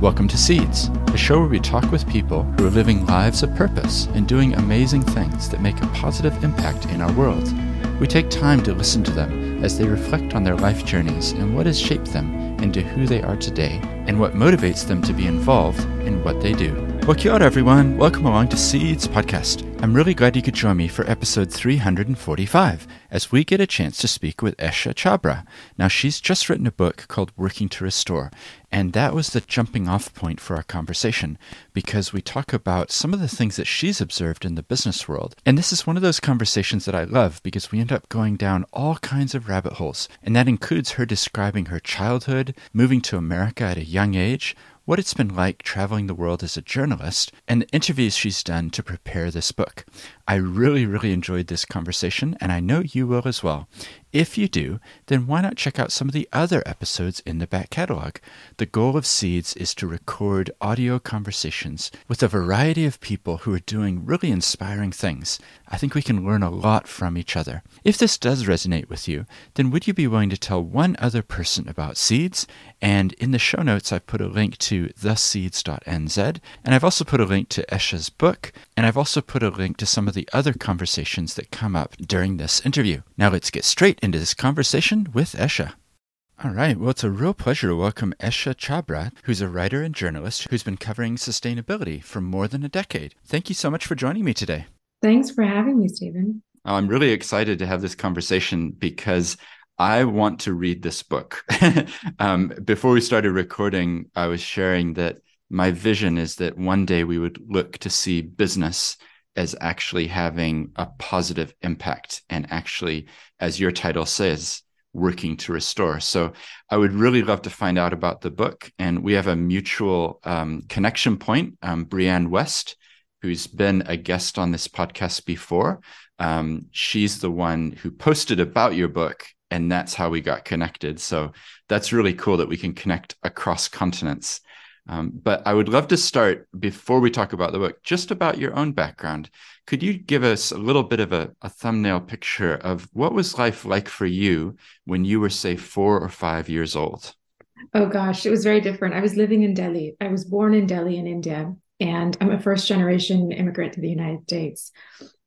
Welcome to Seeds, a show where we talk with people who are living lives of purpose and doing amazing things that make a positive impact in our world. We take time to listen to them as they reflect on their life journeys and what has shaped them into who they are today and what motivates them to be involved in what they do. Well, kia ora, everyone. Welcome along to Seeds Podcast. I'm really glad you could join me for episode 345 as we get a chance to speak with Esha Chhabra. Now, she's just written a book called Working to Restore, and that was the jumping off point for our conversation because we talk about some of the things that she's observed in the business world. And this is one of those conversations that I love because we end up going down all kinds of rabbit holes, and that includes her describing her childhood, moving to America at a young age, what it's been like traveling the world as a journalist, and the interviews she's done to prepare this book. I really, really enjoyed this conversation, and I know you will as well. If you do, then why not check out some of the other episodes in the back catalog? The goal of Seeds is to record audio conversations with a variety of people who are doing really inspiring things. I think we can learn a lot from each other. If this does resonate with you, then would you be willing to tell one other person about Seeds? And in the show notes, I've put a link to theseeds.nz, and I've also put a link to Esha's book, and I've also put a link to some of the other conversations that come up during this interview. Now let's get straight into this conversation with Esha. All right. Well, it's a real pleasure to welcome Esha Chhabra, who's a writer and journalist who's been covering sustainability for more than a decade. Thank you so much for joining me today. Thanks for having me, Stephen. Oh, I'm really excited to have this conversation because I want to read this book. um, before we started recording, I was sharing that my vision is that one day we would look to see business as actually having a positive impact and actually, as your title says, working to restore. So I would really love to find out about the book. And we have a mutual um, connection point, um, Brianne West, who's been a guest on this podcast before. Um, she's the one who posted about your book, and that's how we got connected. So that's really cool that we can connect across continents. Um, but I would love to start before we talk about the book, just about your own background. Could you give us a little bit of a, a, thumbnail picture of what was life like for you when you were, say, four or five years old? Oh gosh, it was very different. I was living in Delhi. I was born in Delhi in India, and I'm a first generation immigrant to the United States.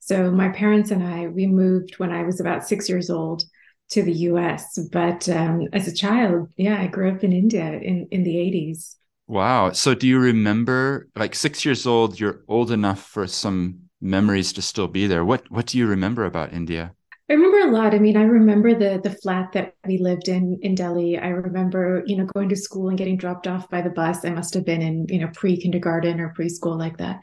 So my parents and I, we moved when I was about six years old to the US. But um, as a child, yeah, I grew up in India in, in the 80s. Wow. So do you remember like 6 years old you're old enough for some memories to still be there. What what do you remember about India? I remember a lot. I mean, I remember the the flat that we lived in in Delhi. I remember, you know, going to school and getting dropped off by the bus. I must have been in, you know, pre kindergarten or preschool like that.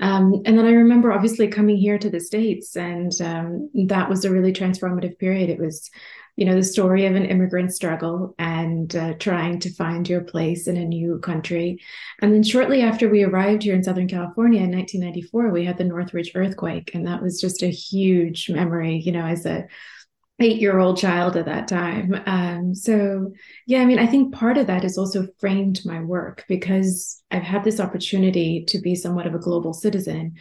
Um, and then I remember obviously coming here to the states, and um, that was a really transformative period. It was you know the story of an immigrant struggle and uh, trying to find your place in a new country. And then shortly after we arrived here in southern california in 1994 we had the northridge earthquake and that was just a huge memory you know as a eight year old child at that time. Um, so yeah i mean i think part of that has also framed my work because i've had this opportunity to be somewhat of a global citizen.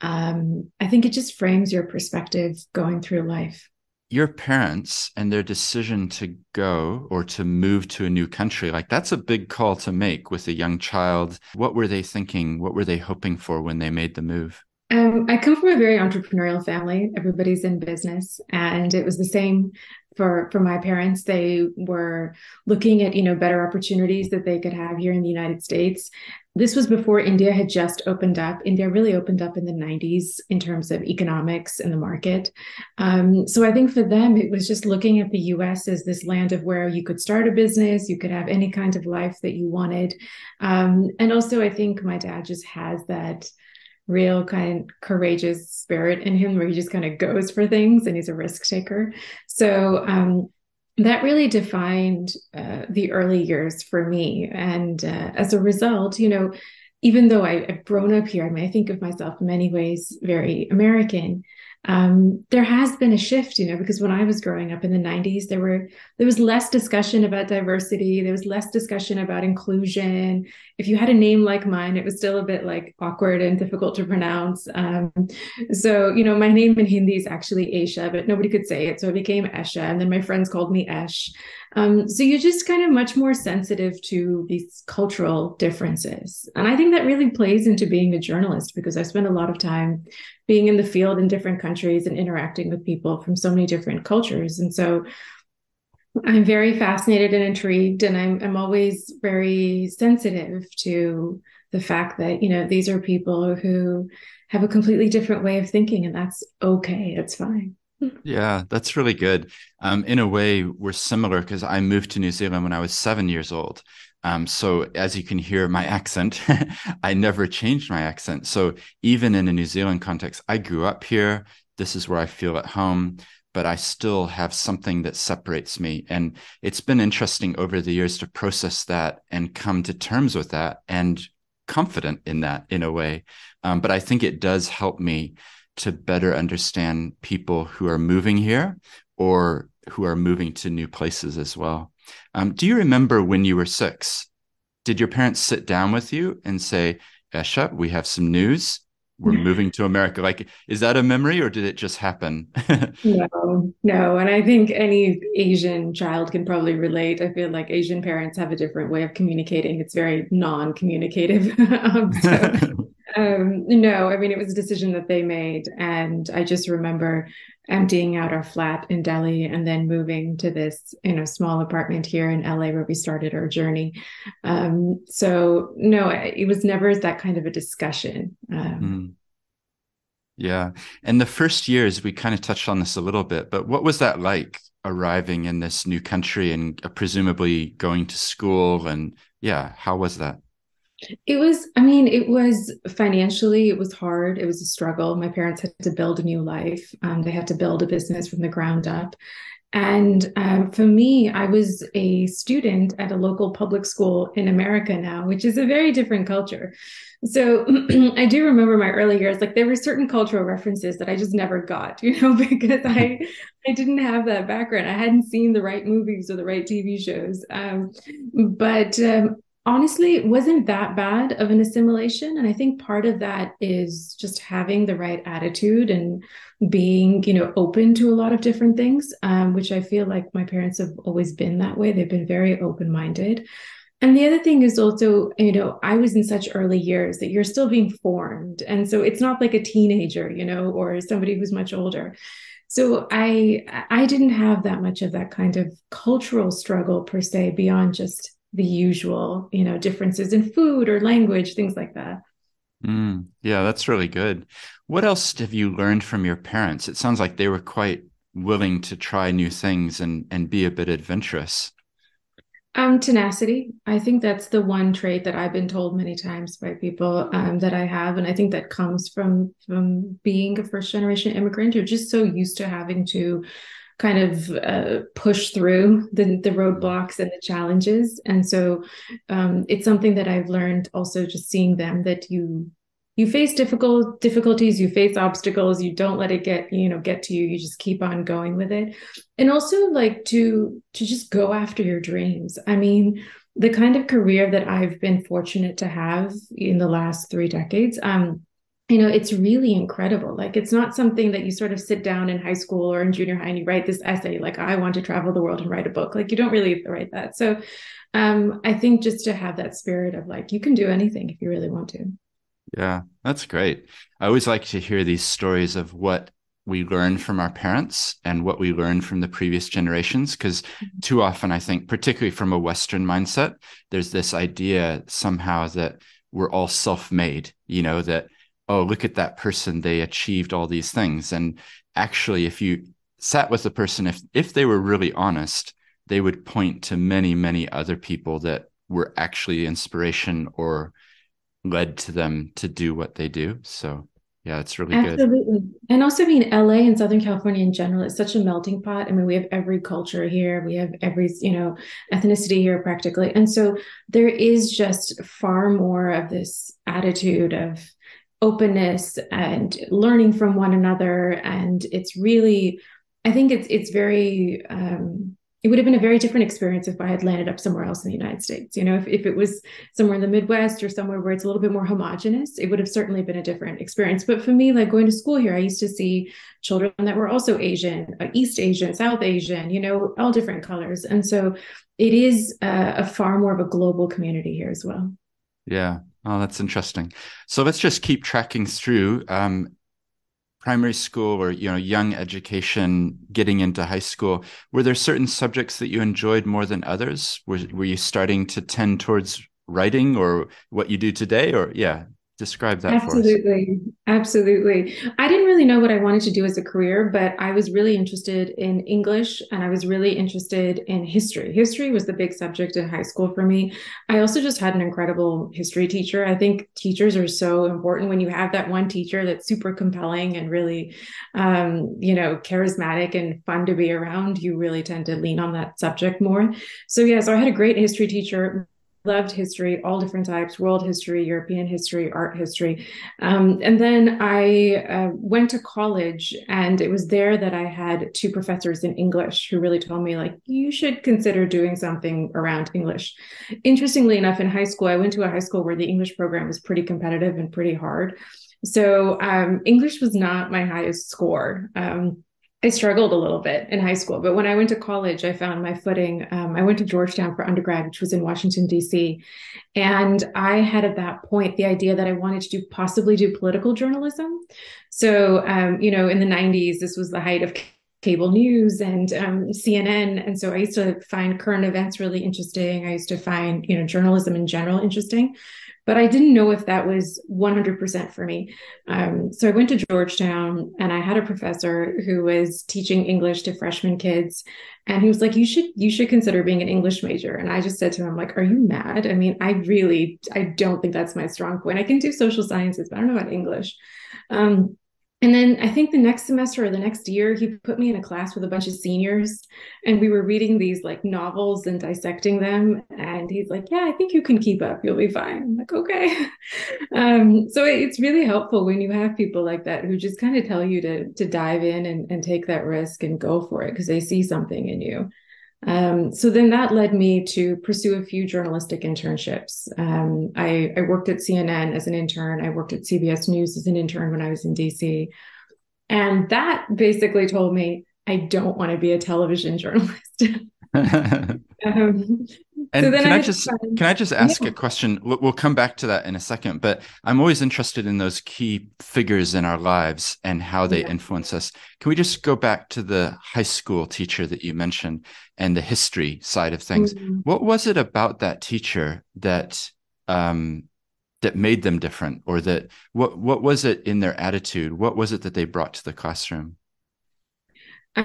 Um, i think it just frames your perspective going through life your parents and their decision to go or to move to a new country like that's a big call to make with a young child what were they thinking what were they hoping for when they made the move um, I come from a very entrepreneurial family. Everybody's in business, and it was the same for for my parents. They were looking at you know better opportunities that they could have here in the United States. This was before India had just opened up. India really opened up in the 90s in terms of economics and the market. Um, so I think for them, it was just looking at the US as this land of where you could start a business, you could have any kind of life that you wanted. Um, and also, I think my dad just has that real kind of courageous spirit in him where he just kind of goes for things and he's a risk taker. So um, that really defined uh, the early years for me. And uh, as a result, you know, even though I, have grown up here, I mean, I think of myself in many ways very American um, there has been a shift, you know, because when I was growing up in the 90s, there were there was less discussion about diversity, there was less discussion about inclusion. If you had a name like mine, it was still a bit like awkward and difficult to pronounce. Um, so, you know, my name in Hindi is actually Aisha, but nobody could say it, so it became Esha, and then my friends called me Esh. Um, so you're just kind of much more sensitive to these cultural differences. And I think that really plays into being a journalist because I spend a lot of time being in the field in different countries and interacting with people from so many different cultures. And so I'm very fascinated and intrigued, and I'm, I'm always very sensitive to the fact that, you know, these are people who have a completely different way of thinking, and that's okay. It's fine. Yeah, that's really good. Um, in a way, we're similar because I moved to New Zealand when I was seven years old. Um, so as you can hear my accent, I never changed my accent. So even in a New Zealand context, I grew up here. This is where I feel at home, but I still have something that separates me. And it's been interesting over the years to process that and come to terms with that and confident in that in a way. Um, but I think it does help me to better understand people who are moving here or who are moving to new places as well. Um, do you remember when you were six? Did your parents sit down with you and say, Esha, we have some news? We're moving to America. Like, is that a memory or did it just happen? no, no. And I think any Asian child can probably relate. I feel like Asian parents have a different way of communicating. It's very non communicative. um, so um, no, I mean, it was a decision that they made. And I just remember emptying out our flat in Delhi and then moving to this, you know, small apartment here in LA where we started our journey. Um, so no, it was never that kind of a discussion. Um, mm. Yeah. And the first years, we kind of touched on this a little bit, but what was that like arriving in this new country and uh, presumably going to school? And yeah, how was that? It was, I mean, it was financially, it was hard. It was a struggle. My parents had to build a new life. Um, they had to build a business from the ground up. And um, for me, I was a student at a local public school in America now, which is a very different culture. So I do remember my early years, like there were certain cultural references that I just never got, you know, because I I didn't have that background. I hadn't seen the right movies or the right TV shows. Um, but um, honestly it wasn't that bad of an assimilation. And i think part of that is just having the right attitude and being you know open to a lot of different things um, which i feel like my parents have always been that way. They've been very open-minded. And the other thing is also you know i was in such early years that you're still being formed. And so it's not like a teenager you know or somebody who's much older. So i i didn't have that much of that kind of cultural struggle per se beyond just the usual, you know, differences in food or language, things like that. Mm, yeah, that's really good. What else have you learned from your parents? It sounds like they were quite willing to try new things and and be a bit adventurous. Um, tenacity. I think that's the one trait that I've been told many times by people um, that I have, and I think that comes from from being a first generation immigrant. You're just so used to having to kind of uh, push through the, the roadblocks and the challenges. And so um, it's something that i've learned also just seeing them that you you face difficult difficulties you face obstacles you don't let it get you know get to you you just keep on going with it. And also like to to just go after your dreams. I mean the kind of career that i've been fortunate to have in the last three decades um you know it's really incredible. Like it's not something that you sort of sit down in high school or in junior high and you write this essay like i want to travel the world and write a book. Like you don't really write that. So um i think just to have that spirit of like you can do anything if you really want to. Yeah that's great. I always like to hear these stories of what we learn from our parents and what we learn from the previous generations because mm-hmm. too often i think particularly from a western mindset there's this idea somehow that we're all self-made you know that oh, look at that person, they achieved all these things. And actually, if you sat with the person, if if they were really honest, they would point to many, many other people that were actually inspiration or led to them to do what they do. So yeah, it's really Absolutely. good. And also, being LA and Southern California in general it's such a melting pot. I mean, we have every culture here, we have every, you know, ethnicity here practically. And so there is just far more of this attitude of openness and learning from one another and it's really i think it's it's very um, it would have been a very different experience if I had landed up somewhere else in the United States. You know, if, if it was somewhere in the Midwest or somewhere where it's a little bit more homogenous, it would have certainly been a different experience. But for me, like going to school here, I used to see children that were also Asian, uh, East Asian, South Asian, you know, all different colors. And so it is a, a far more of a global community here as well. Yeah. Oh, that's interesting. So let's just keep tracking through. Um, primary school or you know young education getting into high school were there certain subjects that you enjoyed more than others were, were you starting to tend towards writing or what you do today or yeah describe that absolutely. Absolutely. I didn't really know what i wanted to do as a career but i was really interested in english and i was really interested in history. History was the big subject in high school for me. I also just had an incredible history teacher. I think teachers are so important when you have that one teacher that's super compelling and really um, you know charismatic and fun to be around. You really tend to lean on that subject more. So yeah so i had a great history teacher loved history, all different types, world history, European history, art history. Um, and then I uh, went to college, and it was there that I had two professors in English who really told me, like, you should consider doing something around English. Interestingly enough, in high school, I went to a high school where the English program was pretty competitive and pretty hard. So um, English was not my highest score. Um, I struggled a little bit in high school, but when I went to college, I found my footing. Um, I went to Georgetown for undergrad, which was in Washington, D.C. And I had at that point the idea that I wanted to do possibly do political journalism. So, um, you know, in the 90s, this was the height of cable news and um, CNN. And so I used to find current events really interesting. I used to find, you know, journalism in general interesting but I didn't know if that was 100% for me. Um, so I went to Georgetown and I had a professor who was teaching English to freshman kids. And he was like, you should, you should consider being an English major. And I just said to him, like, are you mad? I mean, I really, I don't think that's my strong point. I can do social sciences, but I don't know about English. Um, and then I think the next semester or the next year, he put me in a class with a bunch of seniors, and we were reading these like novels and dissecting them. And he's like, "Yeah, I think you can keep up. You'll be fine." I'm like, "Okay." Um, so it's really helpful when you have people like that who just kind of tell you to to dive in and, and take that risk and go for it because they see something in you. Um, so then that led me to pursue a few journalistic internships. Um, I, I, worked at CNN as an intern. I worked at CBS News as an intern when I was in DC. And that basically told me I don't want to be a television journalist. um, and so can I, I just can I just ask yeah. a question? We'll come back to that in a second, but I'm always interested in those key figures in our lives and how they yeah. influence us. Can we just go back to the high school teacher that you mentioned and the history side of things? Mm-hmm. What was it about that teacher that um, that made them different, or that what what was it in their attitude? What was it that they brought to the classroom?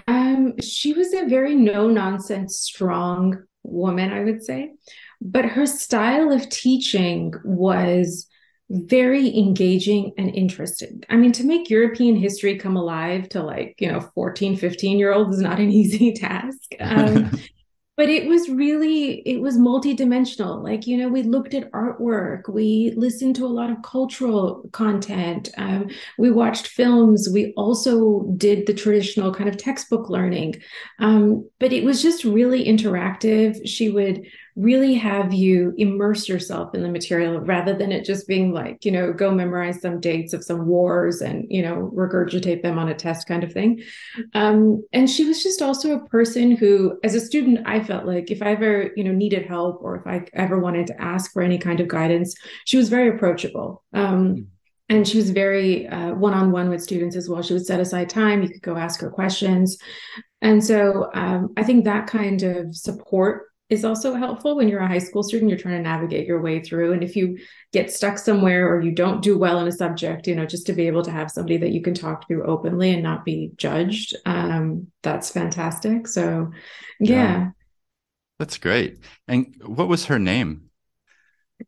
Um, she was a very no nonsense, strong woman, I would say. But her style of teaching was very engaging and interesting. I mean, to make European history come alive to like, you know, 14, 15 year olds is not an easy task. Um, but it was really it was multidimensional. Like you know we looked at artwork we listened to a lot of cultural content um, we watched films we also did the traditional kind of textbook learning. Um, but it was just really interactive. She would really have you immerse yourself in the material rather than it just being like, you know, go memorize some dates of some wars and, you know, regurgitate them on a test kind of thing. Um, and she was just also a person who, as a student, I felt like if I ever, you know, needed help or if I ever wanted to ask for any kind of guidance, she was very approachable. Um, mm and she was very uh, one-on-one with students as well she would set aside time you could go ask her questions and so um, i think that kind of support is also helpful when you're a high school student you're trying to navigate your way through. And if you get stuck somewhere or you don't do well in a subject you know just to be able to have somebody that you can talk to openly and not be judged um, that's fantastic. So yeah. yeah. That's great. And what was her name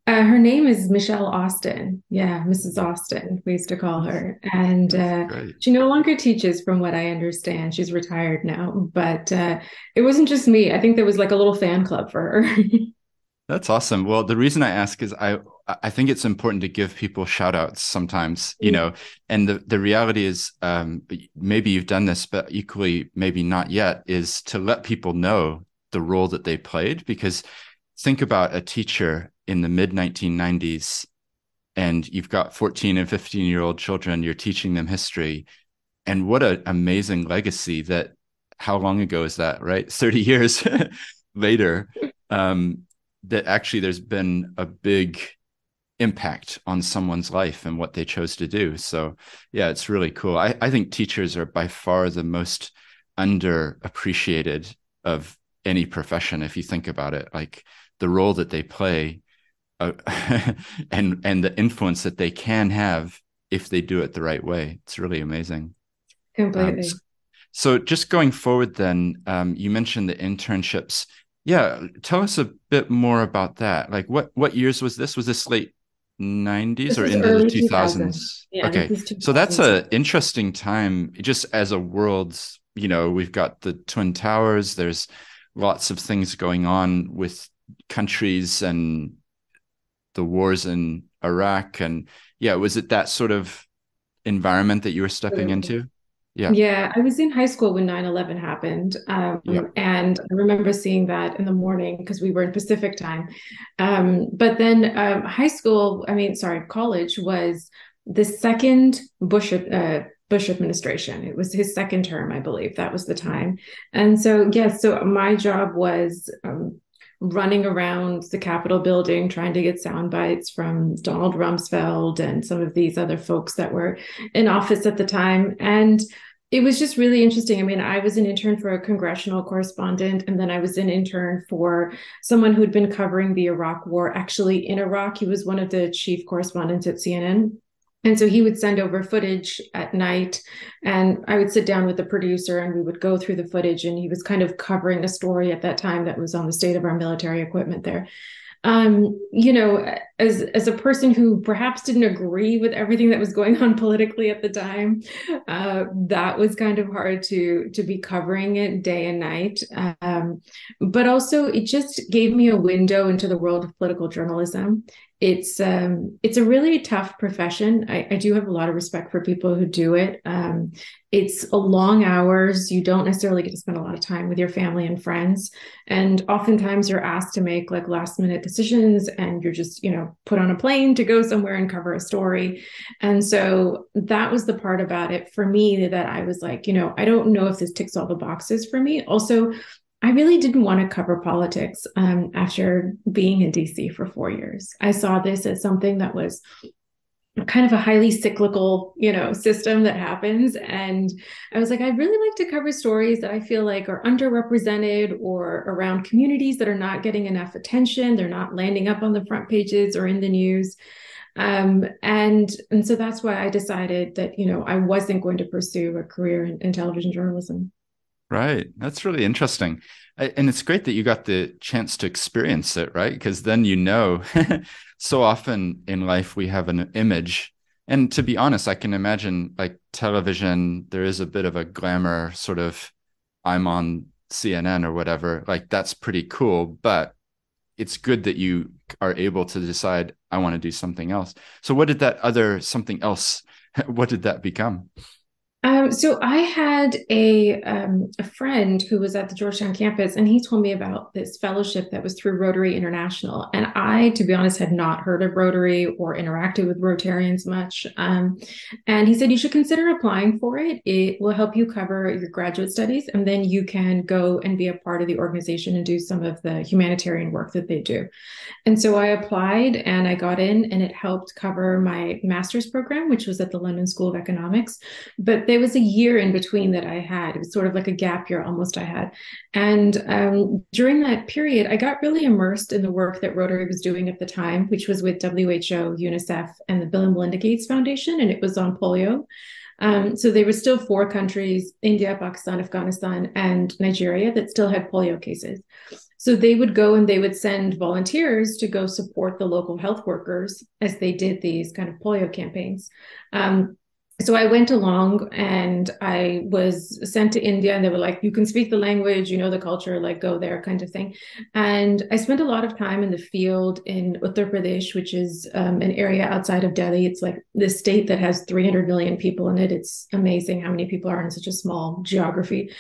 uh, her name is Michelle Austin. Yeah, Mrs. Austin, we used to call her. And uh, she no longer teaches, from what I understand. She's retired now. But uh, it wasn't just me. I think there was like a little fan club for her. That's awesome. Well, the reason I ask is I I think it's important to give people shout outs sometimes, you know, and the, the reality is um, maybe you've done this, but equally maybe not yet, is to let people know the role that they played because think about a teacher in the mid 1990s and you've got 14 and 15 year old children you're teaching them history. And what an amazing legacy that how long ago is that right? 30 years later um, that actually there's been a big impact on someone's life and what they chose to do. So yeah it's really cool. I, I think teachers are by far the most underappreciated of any profession if you think about it. Like the role that they play uh, and and the influence that they can have if they do it the right way. It's really amazing. Completely. Um, so just going forward then um, you mentioned the internships. Yeah tell us a bit more about that. Like what what years was this? Was this late 90s or into the 2000s, 2000s. Yeah, okay. so that's a interesting time just as a world. You know we've got the twin towers. There's lots of things going on with countries and the wars in Iraq and yeah was it that sort of environment that you were stepping into? Yeah. Yeah i was in high school when 9-11 happened um, yeah. and i remember seeing that in the morning because we were in pacific time. Um, but then um, high school i mean sorry college was the second bush uh, bush administration. It was his second term i believe. That was the time. And so yes so my job was um, running around the Capitol building trying to get sound bites from Donald Rumsfeld and some of these other folks that were in office at the time. And it was just really interesting. I mean, I was an intern for a congressional correspondent, and then I was an intern for someone who'd been covering the Iraq war actually in Iraq. He was one of the chief correspondents at CNN. And so he would send over footage at night, and I would sit down with the producer and we would go through the footage. And he was kind of covering a story at that time that was on the state of our military equipment there um, you know, as as a person who perhaps didn't agree with everything that was going on politically at the time, uh, that was kind of hard to to be covering it day and night. Um, but also, it just gave me a window into the world of political journalism it's um, it's a really tough profession. I, I, do have a lot of respect for people who do it. Um, it's a long hours. You don't necessarily get to spend a lot of time with your family and friends, and oftentimes you're asked to make like last minute decisions, and you're just you know put on a plane to go somewhere and cover a story. And so that was the part about it for me that I was like, you know, I don't know if this ticks all the boxes for me. Also, I really didn't want to cover politics um, after being in DC for four years. I saw this as something that was kind of a highly cyclical, you know, system that happens. And I was like, I'd really like to cover stories that I feel like are underrepresented or around communities that are not getting enough attention. They're not landing up on the front pages or in the news. Um, and and so that's why I decided that you know I wasn't going to pursue a career in, in television journalism. Right. That's really interesting. And it's great that you got the chance to experience it, right? Because then you know, so often in life we have an image. And to be honest, I can imagine like television, there is a bit of a glamour sort of, I'm on CNN or whatever. Like that's pretty cool. But it's good that you are able to decide, I want to do something else. So, what did that other something else, what did that become? Um, so I had a um, a friend who was at the Georgetown campus, and he told me about this fellowship that was through Rotary International. And I, to be honest, had not heard of Rotary or interacted with Rotarians much. Um, and he said you should consider applying for it. It will help you cover your graduate studies, and then you can go and be a part of the organization and do some of the humanitarian work that they do. And so I applied, and I got in, and it helped cover my master's program, which was at the London School of Economics. But there was a year in between that I had. It was sort of like a gap year almost I had. And um, during that period, I got really immersed in the work that Rotary was doing at the time, which was with WHO, UNICEF, and the Bill and Melinda Gates Foundation, and it was on polio. Um, so there were still four countries India, Pakistan, Afghanistan, and Nigeria that still had polio cases. So they would go and they would send volunteers to go support the local health workers as they did these kind of polio campaigns. Um, so I went along and I was sent to India, and they were like, "You can speak the language, you know the culture, like go there," kind of thing. And I spent a lot of time in the field in Uttar Pradesh, which is um, an area outside of Delhi. It's like this state that has 300 million people in it. It's amazing how many people are in such a small geography.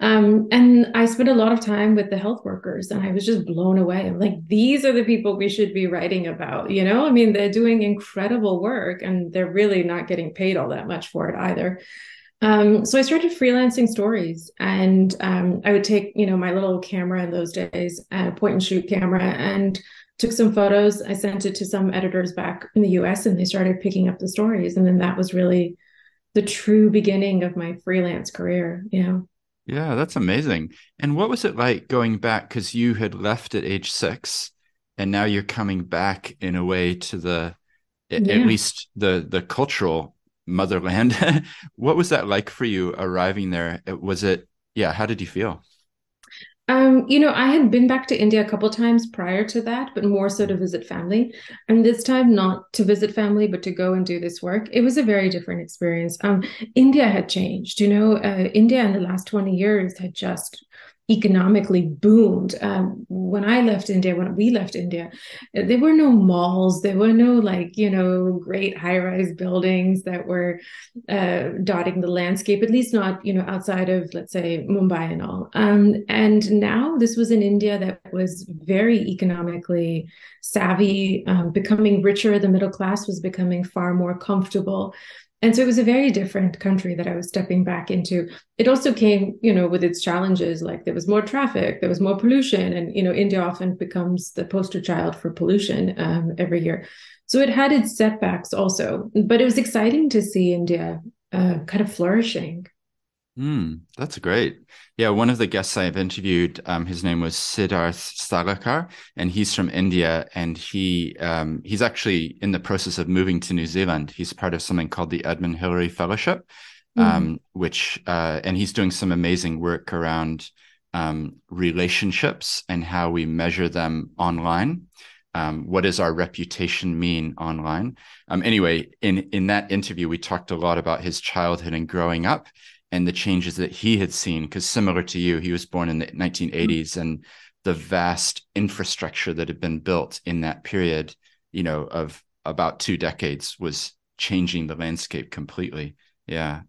Um, and I spent a lot of time with the health workers and I was just blown away. I'm like, these are the people we should be writing about, you know? I mean, they're doing incredible work and they're really not getting paid all that much for it either. Um, so I started freelancing stories and um, I would take, you know, my little camera in those days, a point and shoot camera, and took some photos. I sent it to some editors back in the US and they started picking up the stories. And then that was really the true beginning of my freelance career, you know. Yeah, that's amazing. And what was it like going back? Because you had left at age six, and now you're coming back in a way to the, yeah. at least the the cultural motherland. what was that like for you arriving there? Was it, yeah? How did you feel? Um, you know, I had been back to India a couple times prior to that, but more so to visit family. And this time, not to visit family, but to go and do this work. It was a very different experience. Um, India had changed. You know, uh, India in the last 20 years had just economically boomed. Um, when I left India, when we left India, there were no malls, there were no like, you know, great high rise buildings that were uh, dotting the landscape, at least not, you know, outside of, let's say, Mumbai and all. Um, and now this was in India that was very economically savvy, um, becoming richer. The middle class was becoming far more comfortable and so it was a very different country that I was stepping back into. It also came, you know, with its challenges, like there was more traffic, there was more pollution, and you know, India often becomes the poster child for pollution um, every year. So it had its setbacks also, but it was exciting to see India uh, kind of flourishing. Mm, that's great. Yeah, one of the guests I've interviewed, um, his name was Siddharth Salekar, and he's from India, and he um, he's actually in the process of moving to New Zealand. He's part of something called the Edmund Hillary Fellowship, um, which uh, and he's doing some amazing work around um, relationships and how we measure them online. Um, what does our reputation mean online? Um, anyway, in in that interview, we talked a lot about his childhood and growing up and the changes that he had seen because similar to you he was born in the 1980s mm-hmm. and the vast infrastructure that had been built in that period you know of about two decades was changing the landscape completely. Yeah.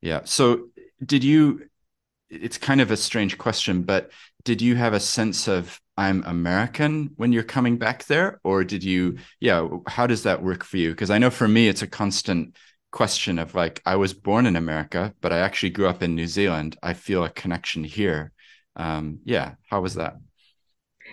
Yeah. So did you it's kind of a strange question but did you have a sense of i'm american when you're coming back there? Or did you yeah how does that work for you? Because i know for me it's a constant question of like I was born in America, but I actually grew up in New Zealand. I feel a connection here. Um, yeah, how was that?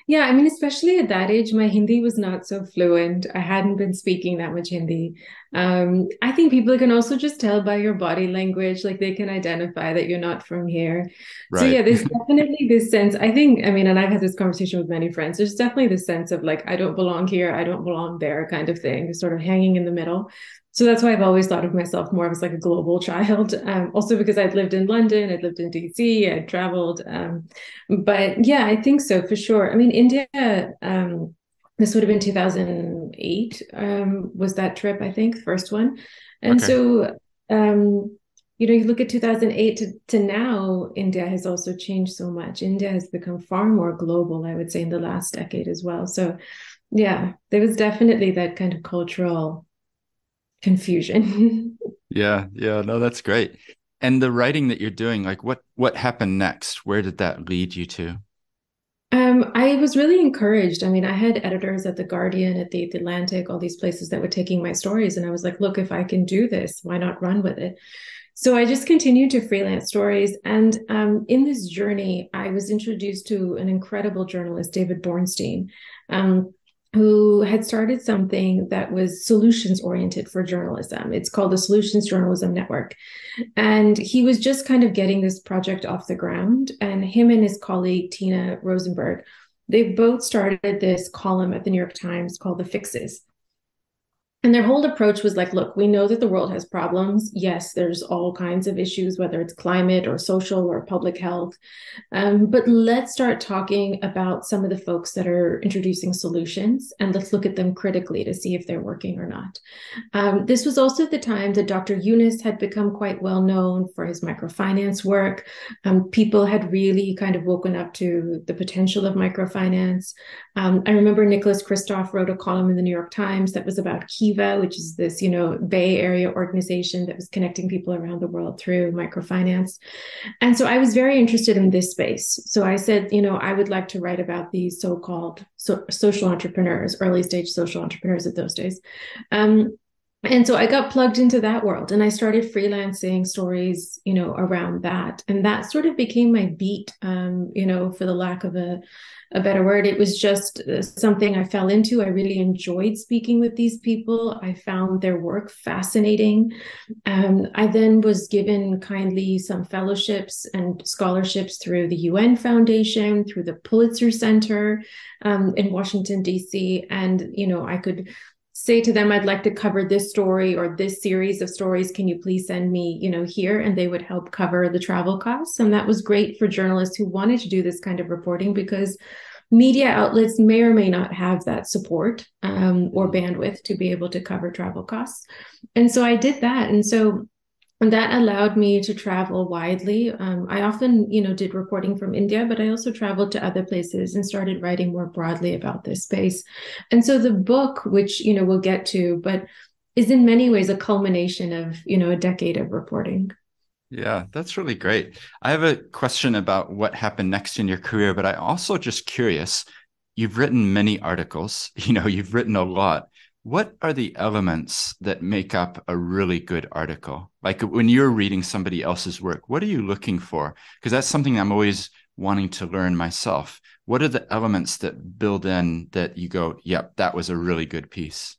Yeah, I mean, especially at that age, my Hindi was not so fluent. I hadn't been speaking that much Hindi. Um, I think people can also just tell by your body language, like they can identify that you're not from here. Right. So, yeah, there's definitely this sense. I think, I mean, and I've had this conversation with many friends, there's definitely this sense of like, I don't belong here, I don't belong there kind of thing, sort of hanging in the middle so that's why I've always thought of myself more as like a global child. Um, also because I'd lived in London, I'd lived in DC, I'd traveled. Um, but yeah, I think so for sure. I mean, India. Um, this would have been 2008 um, was that trip i think first one and okay. so um, you know you look at 2008 to, to now india has also changed so much india has become far more global i would say in the last decade as well so yeah there was definitely that kind of cultural confusion. yeah, yeah, no, that's great. And the writing that you're doing, like what what happened next? Where did that lead you to? Um, I was really encouraged. I mean, I had editors at the Guardian, at the, the Atlantic, all these places that were taking my stories, and I was like, look, if I can do this, why not run with it? So I just continued to freelance stories. And um, in this journey, I was introduced to an incredible journalist, David Bornstein. Um, who had started something that was solutions oriented for journalism. It's called the Solutions Journalism Network. And he was just kind of getting this project off the ground. And him and his colleague, Tina Rosenberg, they both started this column at the New York Times called The Fixes. And their whole approach was like, look, we know that the world has problems. Yes, there's all kinds of issues, whether it's climate or social or public health. Um, but let's start talking about some of the folks that are introducing solutions and let's look at them critically to see if they're working or not. Um, this was also the time that Dr. Yunus had become quite well known for his microfinance work. Um, people had really kind of woken up to the potential of microfinance. Um, I remember Nicholas Kristof wrote a column in the New York Times that was about Kiva, which is this, you know, Bay Area organization that was connecting people around the world through microfinance. And so I was very interested in this space. So I said, you know, I would like to write about these so-called so- social entrepreneurs, early stage social entrepreneurs of those days. Um, and so I got plugged into that world and I started freelancing stories, you know, around that. And that sort of became my beat, um, you know, for the lack of a a better word. It was just uh, something I fell into. I really enjoyed speaking with these people. I found their work fascinating. Um, I then was given kindly some fellowships and scholarships through the UN Foundation, through the Pulitzer Center um, in Washington, D.C. And, you know, I could say to them i'd like to cover this story or this series of stories. Can you please send me you know here? And they would help cover the travel costs. And that was great for journalists who wanted to do this kind of reporting because media outlets may or may not have that support um, or bandwidth to be able to cover travel costs. And so i did that. And so and that allowed me to travel widely. Um, I often, you know, did reporting from India, but I also traveled to other places and started writing more broadly about this space. And so the book, which you know we'll get to, but is in many ways a culmination of you know a decade of reporting. Yeah, that's really great. I have a question about what happened next in your career, but I also just curious. You've written many articles. You know, you've written a lot what are the elements that make up a really good article? Like when you're reading somebody else's work, what are you looking for? Because that's something I'm always wanting to learn myself. What are the elements that build in that you go, yep, that was a really good piece?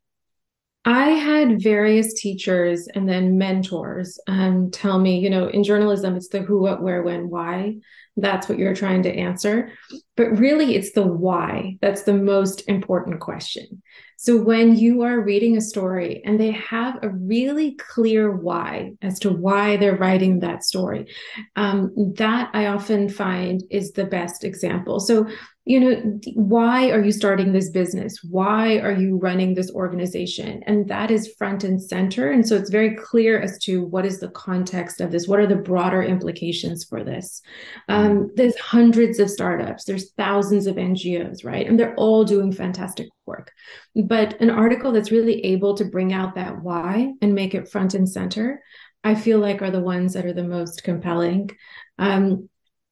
I had various teachers and then mentors um, tell me, you know, in journalism, it's the who, what, where, when, why. That's what you're trying to answer. But really, it's the why that's the most important question. So when you are reading a story and they have a really clear why as to why they're writing that story, um, that I often find is the best example. So you know why are you starting this business? Why are you running this organization? And that is front and center. And so it's very clear as to what is the context of this. What are the broader implications for this? Um, mm-hmm. there's hundreds of startups. There's thousands of ngos right? And they're all doing fantastic work. But an article that's really able to bring out that why and make it front and center i feel like are the ones that are the most compelling. Um,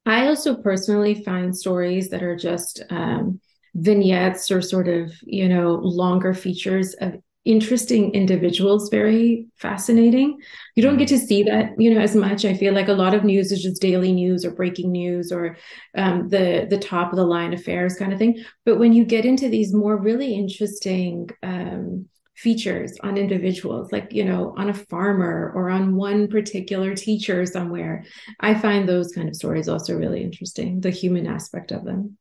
I also personally find stories that are just um, vignettes or sort of, you know, longer features of interesting individuals very fascinating. You don't get to see that, you know, as much. I feel like a lot of news is just daily news or breaking news or um, the the top of the line affairs kind of thing. But when you get into these more really interesting um, features on individuals, like, you know, on a farmer or on one particular teacher somewhere. I find those kind of stories also really interesting, the human aspect of them.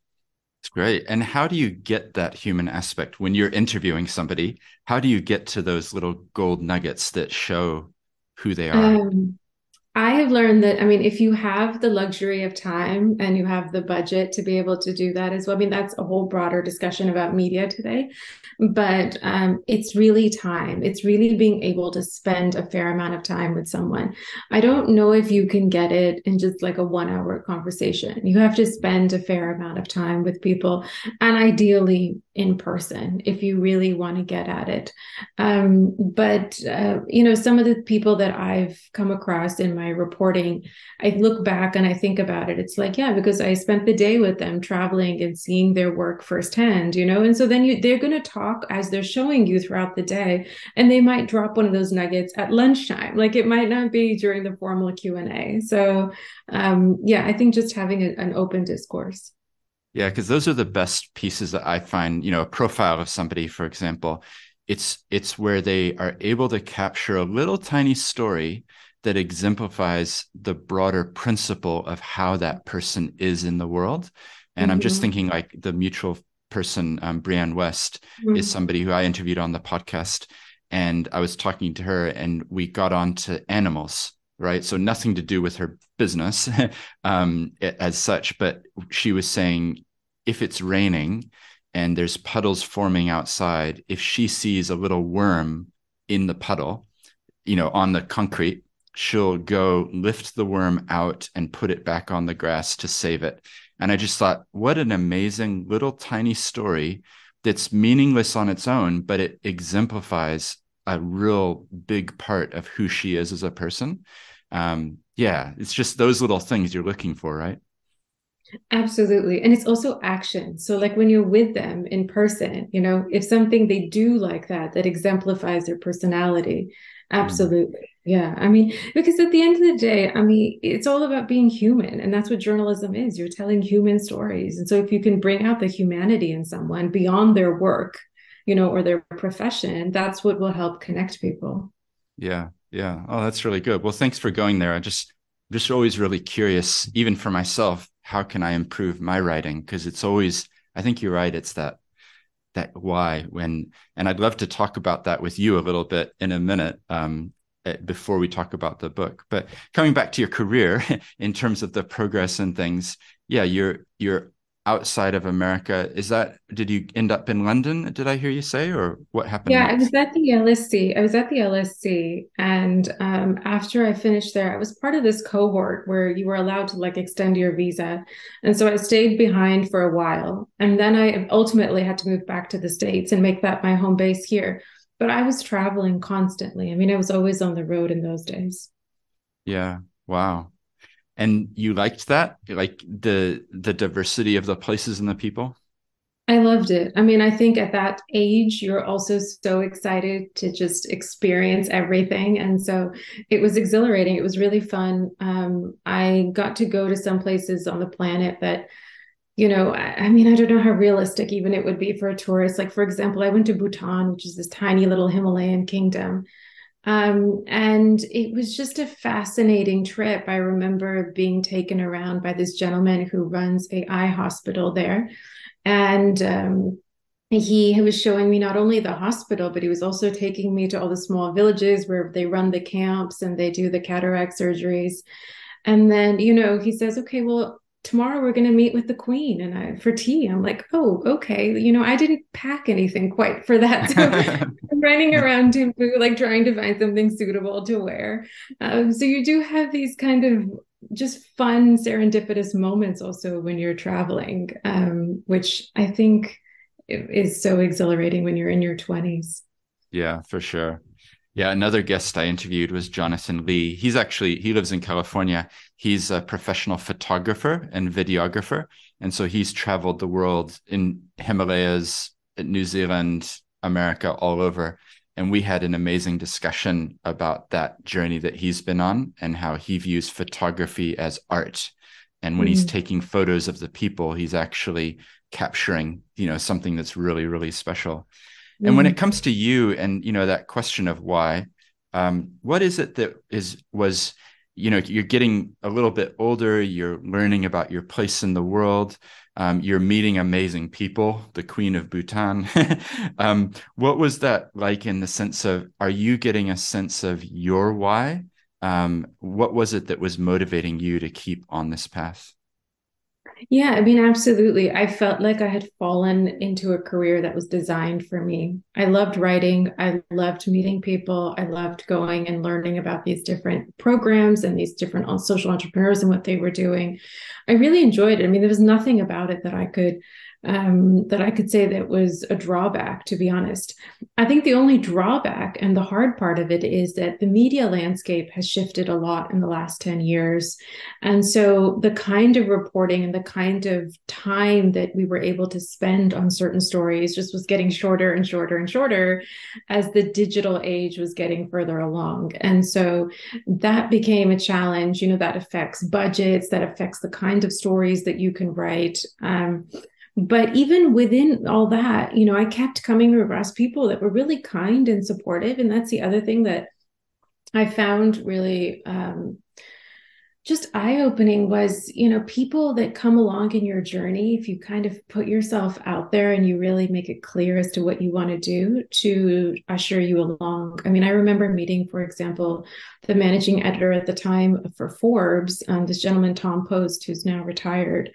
It's great. And how do you get that human aspect when you're interviewing somebody? How do you get to those little gold nuggets that show who they are? Um, I have learned that, I mean, if you have the luxury of time and you have the budget to be able to do that as well, I mean, that's a whole broader discussion about media today but um, it's really time. It's really being able to spend a fair amount of time with someone. I don't know if you can get it in just like a one hour conversation. You have to spend a fair amount of time with people and ideally in person if you really want to get at it. Um, but, uh, you know, some of the people that I've come across in my reporting, I look back and I think about it. It's like, yeah, because I spent the day with them traveling and seeing their work firsthand, you know, and so then you, they're going to talk as they're showing you throughout the day and they might drop one of those nuggets at lunchtime like it might not be during the formal q&a so um, yeah i think just having a, an open discourse yeah because those are the best pieces that i find you know a profile of somebody for example it's it's where they are able to capture a little tiny story that exemplifies the broader principle of how that person is in the world and mm-hmm. i'm just mm-hmm. thinking like the mutual person, um, Brianne West, mm-hmm. is somebody who I interviewed on the podcast. and I was talking to her, and we got on to animals, right? So nothing to do with her business um, as such, but she was saying if it's raining and there's puddles forming outside, if she sees a little worm in the puddle, you know, on the concrete, she'll go lift the worm out and put it back on the grass to save it. And I just thought, what an amazing little tiny story that's meaningless on its own, but it exemplifies a real big part of who she is as a person. Um, yeah, it's just those little things you're looking for, right? Absolutely. And it's also action. So, like when you're with them in person, you know, if something they do like that, that exemplifies their personality, mm. absolutely. Mm. Yeah. I mean, because at the end of the day, I mean, it's all about being human. And that's what journalism is. You're telling human stories. And so, if you can bring out the humanity in someone beyond their work, you know, or their profession, that's what will help connect people. Yeah. Yeah. Oh, that's really good. Well, thanks for going there. I just, just always really curious, even for myself, how can I improve my writing? Because it's always, I think you're right. It's that that why when, and I'd love to talk about that with you a little bit in a minute. Um, eh, before we talk about the book, but coming back to your career in terms of the progress and things, yeah, you're you're outside of America. Is that did you end up in London? Did I hear you say, or what happened? Yeah, next? I was at the LSE. I was at the LSE, and um, after I finished there, I was part of this cohort where you were allowed to like extend your visa, and so I stayed behind for a while, and then I ultimately had to move back to the states and make that my home base here. But I was traveling constantly. I mean, I was always on the road in those days. Yeah. Wow and you liked that? Like the the diversity of the places and the people? I loved it. I mean i think at that age you're also so excited to just experience everything. And so it was exhilarating. It was really fun. Um, i got to go to some places on the planet that you know I, I mean i don't know how realistic even it would be for a tourist. Like for example i went to bhutan which is this tiny little himalayan kingdom um, and it was just a fascinating trip. I remember being taken around by this gentleman who runs a eye hospital there. And um, he, he was showing me not only the hospital, but he was also taking me to all the small villages where they run the camps and they do the cataract surgeries. And then, you know, he says, okay, well, tomorrow we're going to meet with the queen. And I, for tea i'm like oh okay. You know i didn't pack anything quite for that. So i'm running around like trying to find something suitable to wear. Um, so you do have these kind of just fun serendipitous moments also when you're traveling um, which i think is so exhilarating when you're in your 20s yeah for sure. Yeah, another guest I interviewed was Jonathan Lee. He's actually he lives in California. He's a professional photographer and videographer, and so he's traveled the world in Himalayas, New Zealand, America, all over. And we had an amazing discussion about that journey that he's been on and how he views photography as art. And when mm. he's taking photos of the people, he's actually capturing, you know, something that's really, really special. And mm when it comes to you and you know that question of why, um, what is it that is was you know you're getting a little bit older, you're learning about your place in the world, um, you're meeting amazing people, the Queen of Bhutan. um, what was that like in the sense of are you getting a sense of your why? Um, what was it that was motivating you to keep on this path? Yeah, I mean, absolutely. I felt like I had fallen into a career that was designed for me. I loved writing. I loved meeting people. I loved going and learning about these different programs and these different uh, social entrepreneurs and what they were doing. I really enjoyed it. I mean, there was nothing about it that I could um, that I could say that was a drawback, to be honest. I think the only drawback and the hard part of it is that the media landscape has shifted a lot in the last 10 years. And so the kind of reporting and the kind of time that we were able to spend on certain stories just was getting shorter and shorter and shorter as the digital age was getting further along. And so that became a challenge, you know, that affects budgets, that affects the kind of stories that you can write. Um, but even within all that you know i kept coming across people that were really kind and supportive and that's the other thing that i found really um, just eye opening was, you know, people that come along in your journey, if you kind of put yourself out there and you really make it clear as to what you want to do to usher you along. I mean, I remember meeting, for example, the managing editor at the time for Forbes, um, this gentleman, Tom Post, who's now retired.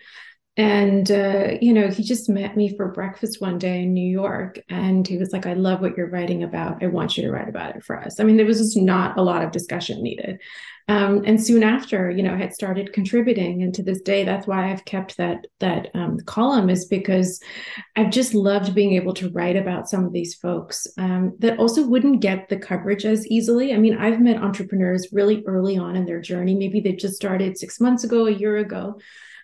And, uh, you know, he just met me for breakfast one day in New York. And he was like, I love what you're writing about. I want you to write about it for us. I mean, there was just not a lot of discussion needed. Um, and soon after, you know, I had started contributing, and to this day, that's why I've kept that that um, column is because I've just loved being able to write about some of these folks um, that also wouldn't get the coverage as easily. I mean, I've met entrepreneurs really early on in their journey. Maybe they just started six months ago, a year ago.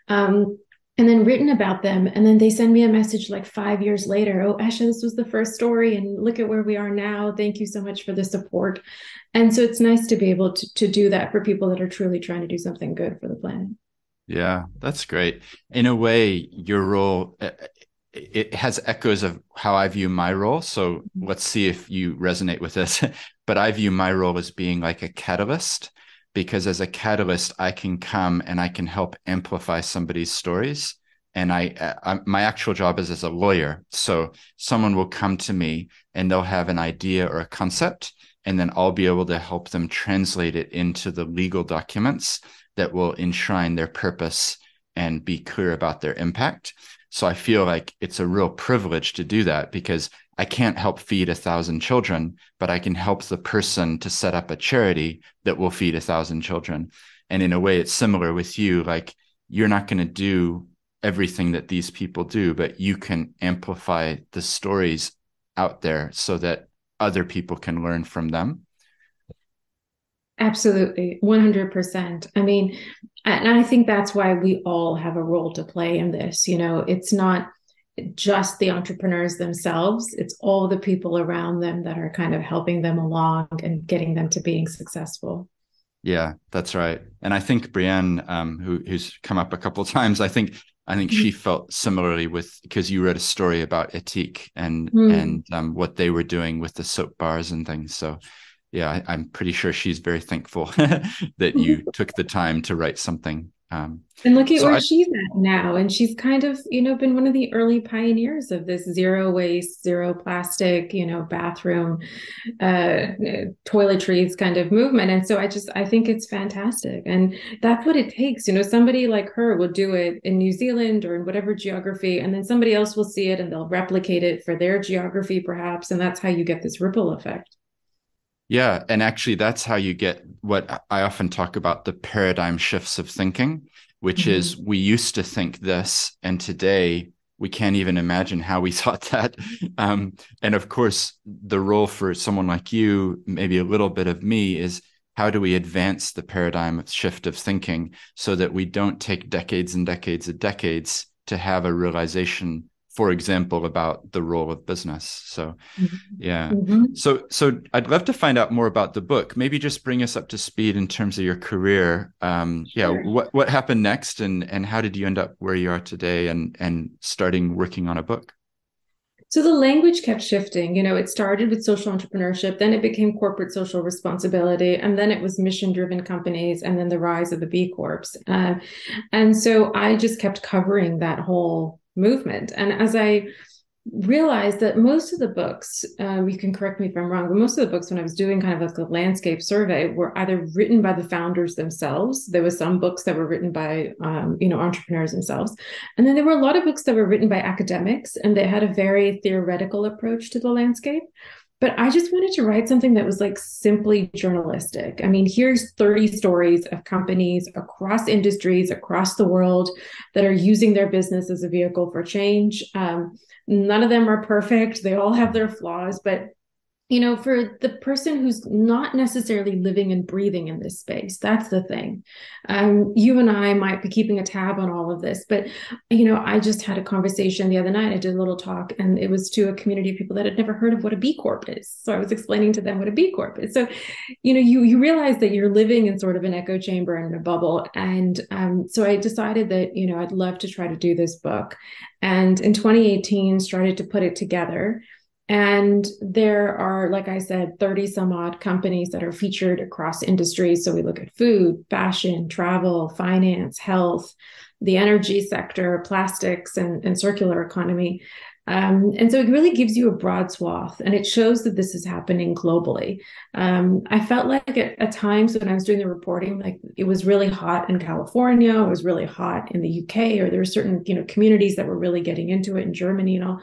Um, and then written about them. And then they send me a message like five years later Oh, Esha, this was the first story. And look at where we are now. Thank you so much for the support. And so it's nice to be able to, to do that for people that are truly trying to do something good for the planet. Yeah, that's great. In a way, your role uh, it has echoes of how I view my role. So let's see if you resonate with this. but I view my role as being like a catalyst because as a catalyst, I can come and I can help amplify somebody's stories. And I, uh, I, my actual job is as a lawyer. So someone will come to me and they'll have an idea or a concept, and then I'll be able to help them translate it into the legal documents that will enshrine their purpose and be clear about their impact. So I feel like it's a real privilege to do that because I can't help feed a thousand children, but I can help the person to set up a charity that will feed a thousand children. And in a way, it's similar with you. Like you're not going to do everything that these people do, but you can amplify the stories out there so that other people can learn from them. Absolutely, 100%. I mean, and I think that's why we all have a role to play in this. You know, it's not just the entrepreneurs themselves it's all the people around them that are kind of helping them along and getting them to being successful yeah that's right and i think Brianne um, who, who's come up a couple of times i think i think mm-hmm. she felt similarly with because you wrote a story about Ethique and mm. and um, what they were doing with the soap bars and things so yeah I, am pretty sure she's very thankful that you took the time to write something um, and look at so where I, she's at now. And she's kind of, you know, been one of the early pioneers of this zero waste, zero plastic, you know, bathroom, uh, toiletries kind of movement. And so I just, I think it's fantastic. And that's what it takes. You know, somebody like her will do it in New Zealand or in whatever geography, and then somebody else will see it and they'll replicate it for their geography, perhaps. And that's how you get this ripple effect. Yeah. And actually, that's how you get what I often talk about the paradigm shifts of thinking, which mm-hmm. is we used to think this, and today we can't even imagine how we thought that. Um, and of course, the role for someone like you, maybe a little bit of me, is how do we advance the paradigm shift of thinking so that we don't take decades and decades and decades to have a realization for example about the role of business. So mm-hmm. yeah. Mm-hmm. so so i'd love to find out more about the book. Maybe just bring us up to speed in terms of your career. Um sure. yeah what what happened next and and how did you end up where you are today and and starting working on a book? So the language kept shifting. You know it started with social entrepreneurship then it became corporate social responsibility and then it was mission driven companies and then the rise of the b corps. Uh, and so i just kept covering that whole movement. And as I realized that most of the books, um, you can correct me if I'm wrong, but most of the books when I was doing kind of like a landscape survey were either written by the founders themselves. There was some books that were written by, um, you know, entrepreneurs themselves. And then there were a lot of books that were written by academics and they had a very theoretical approach to the landscape. But I just wanted to write something that was like simply journalistic. I mean, here's 30 stories of companies across industries, across the world that are using their business as a vehicle for change. Um, none of them are perfect, they all have their flaws, but you know, for the person who's not necessarily living and breathing in this space, that's the thing. Um, you and I might be keeping a tab on all of this, but you know, I just had a conversation the other night. I did a little talk, and it was to a community of people that had never heard of what a B Corp is. So I was explaining to them what a B Corp is. So, you know, you you realize that you're living in sort of an echo chamber and a bubble, and um, so I decided that you know I'd love to try to do this book, and in 2018 started to put it together And there are, like I said, 30 some odd companies that are featured across industries. So we look at food, fashion, travel, finance, health, the energy sector, plastics, and, and circular economy. Um, and so it really gives you a broad swath and it shows that this is happening globally. Um, I felt like at, at, times when I was doing the reporting, like it was really hot in California, it was really hot in the UK, or there were certain, you know, communities that were really getting into it in Germany and all.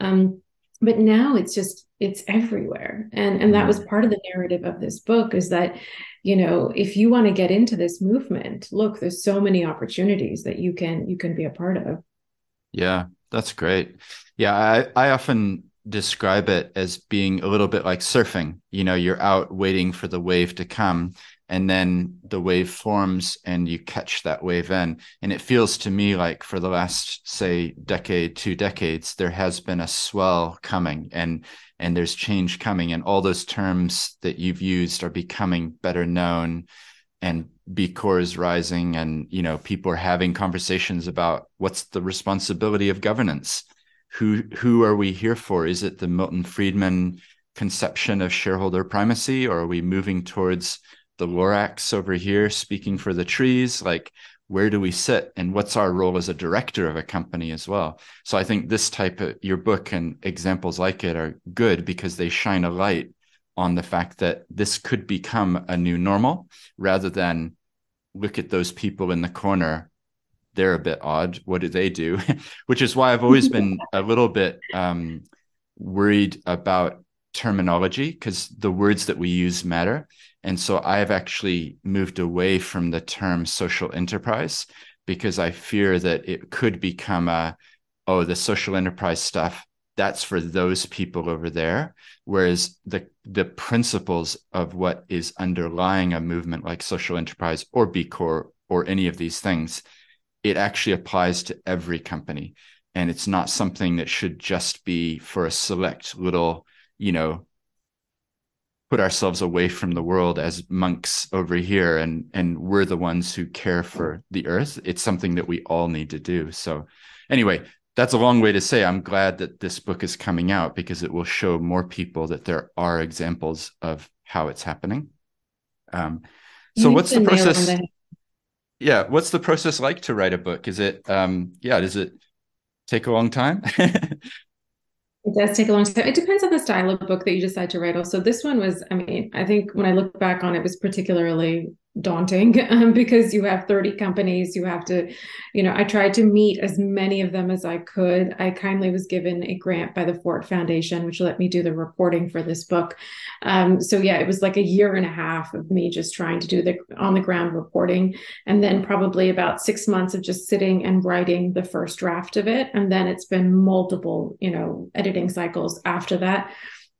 Um, but now it's just it's everywhere. And and that was mm-hmm. part of the narrative of this book is that you know if you want to get into this movement look there's so many opportunities that you can you can be a part of. Yeah that's great. Yeah i i often describe it as being a little bit like surfing. You know you're out waiting for the wave to come and then the wave forms and you catch that wave in. And it feels to me like for the last say decade two decades there has been a swell coming and and there's change coming. And all those terms that you've used are becoming better known and B Corps is rising and you know people are having conversations about what's the responsibility of governance? Who who are we here for? Is it the Milton Friedman conception of shareholder primacy or are we moving towards the Lorax over here speaking for the trees like where do we sit and what's our role as a director of a company as well? So i think this type of your book and examples like it are good because they shine a light on the fact that this could become a new normal rather than look at those people in the corner. They're a bit odd. What do they do? Which is why i've always been a little bit um, worried about terminology because the words that we use matter and so I've actually moved away from the term social enterprise because I fear that it could become a, oh, the social enterprise stuff, that's for those people over there. Whereas the the principles of what is underlying a movement like social enterprise or B Corp or any of these things, it actually applies to every company. And it's not something that should just be for a select little, you know, put ourselves away from the world as monks over here and and we're the ones who care for the earth. It's something that we all need to do. So anyway that's a long way to say i'm glad that this book is coming out because it will show more people that there are examples of how it's happening. Um, so what's the process the yeah what's the process like to write a book? Is it um, yeah does it take a long time It does take a long time. It depends on the style of book that you decide to write. Also, this one was, I mean, I think when I look back on it, was particularly daunting um, because you have 30 companies you have to you know i tried to meet as many of them as i could. I kindly was given a grant by the ford foundation which let me do the reporting for this book. Um, so yeah it was like a year and a half of me just trying to do the on the ground reporting and then probably about six months of just sitting and writing the first draft of it and then it's been multiple you know editing cycles after that.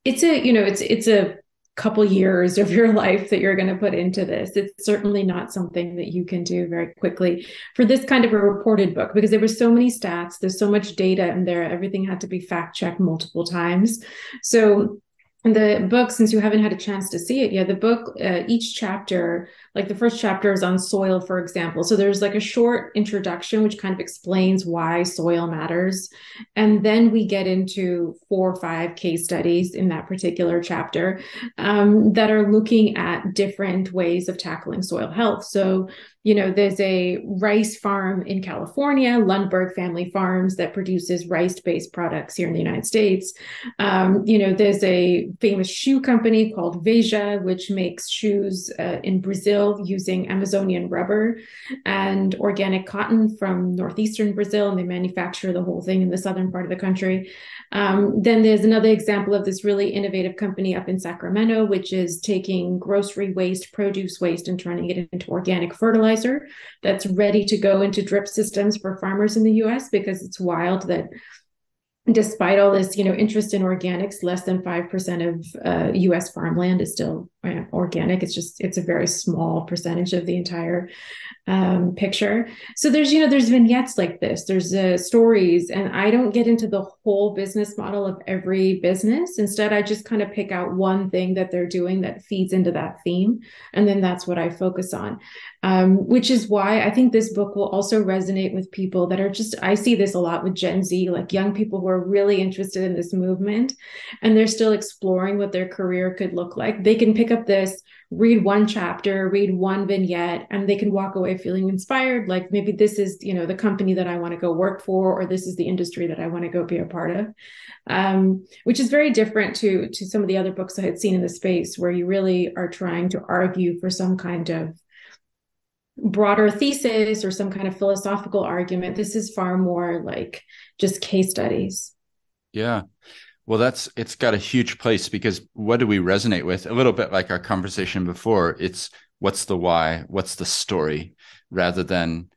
It's a you know it's it's a couple years of your life that you're going to put into this. It's certainly not something that you can do very quickly for this kind of a reported book because there were so many stats, there's so much data in there, everything had to be fact checked multiple times. So the book since you haven't had a chance to see it yet the book uh, each chapter like the first chapter is on soil for example. So there's like a short introduction which kind of explains why soil matters. And then we get into four or five case studies in that particular chapter um, that are looking at different ways of tackling soil health. So you know, there's a rice farm in California, Lundberg Family Farms, that produces rice based products here in the United States. Um, you know, there's a famous shoe company called Veja, which makes shoes uh, in Brazil using Amazonian rubber and organic cotton from northeastern Brazil, and they manufacture the whole thing in the southern part of the country. Um, then there's another example of this really innovative company up in Sacramento, which is taking grocery waste, produce waste, and turning it into organic fertilizer fertilizer that's ready to go into drip systems for farmers in the US because it's wild that despite all this you know interest in organics less than 5% of uh, us farmland is still organic. It's just it's a very small percentage of the entire um, picture. So there's you know there's vignettes like this. There's uh, stories, and I don't get into the whole business model of every business. Instead, I just kind of pick out one thing that they're doing that feeds into that theme, and then that's what I focus on. Um, which is why I think this book will also resonate with people that are just I see this a lot with Gen Z, like young people who are really interested in this movement, and they're still exploring what their career could look like. They can pick up this read one chapter, read one vignette, and they can walk away feeling inspired. Like maybe this is, you know, the company that I want to go work for, or this is the industry that I want to go be a part of. Um, which is very different to to some of the other books I had seen in the space where you really are trying to argue for some kind of broader thesis or some kind of philosophical argument. This is far more like just case studies. Yeah. Well, that's it's got a huge place because what do we resonate with? A little bit like our conversation before. It's what's the why, what's the story, rather than,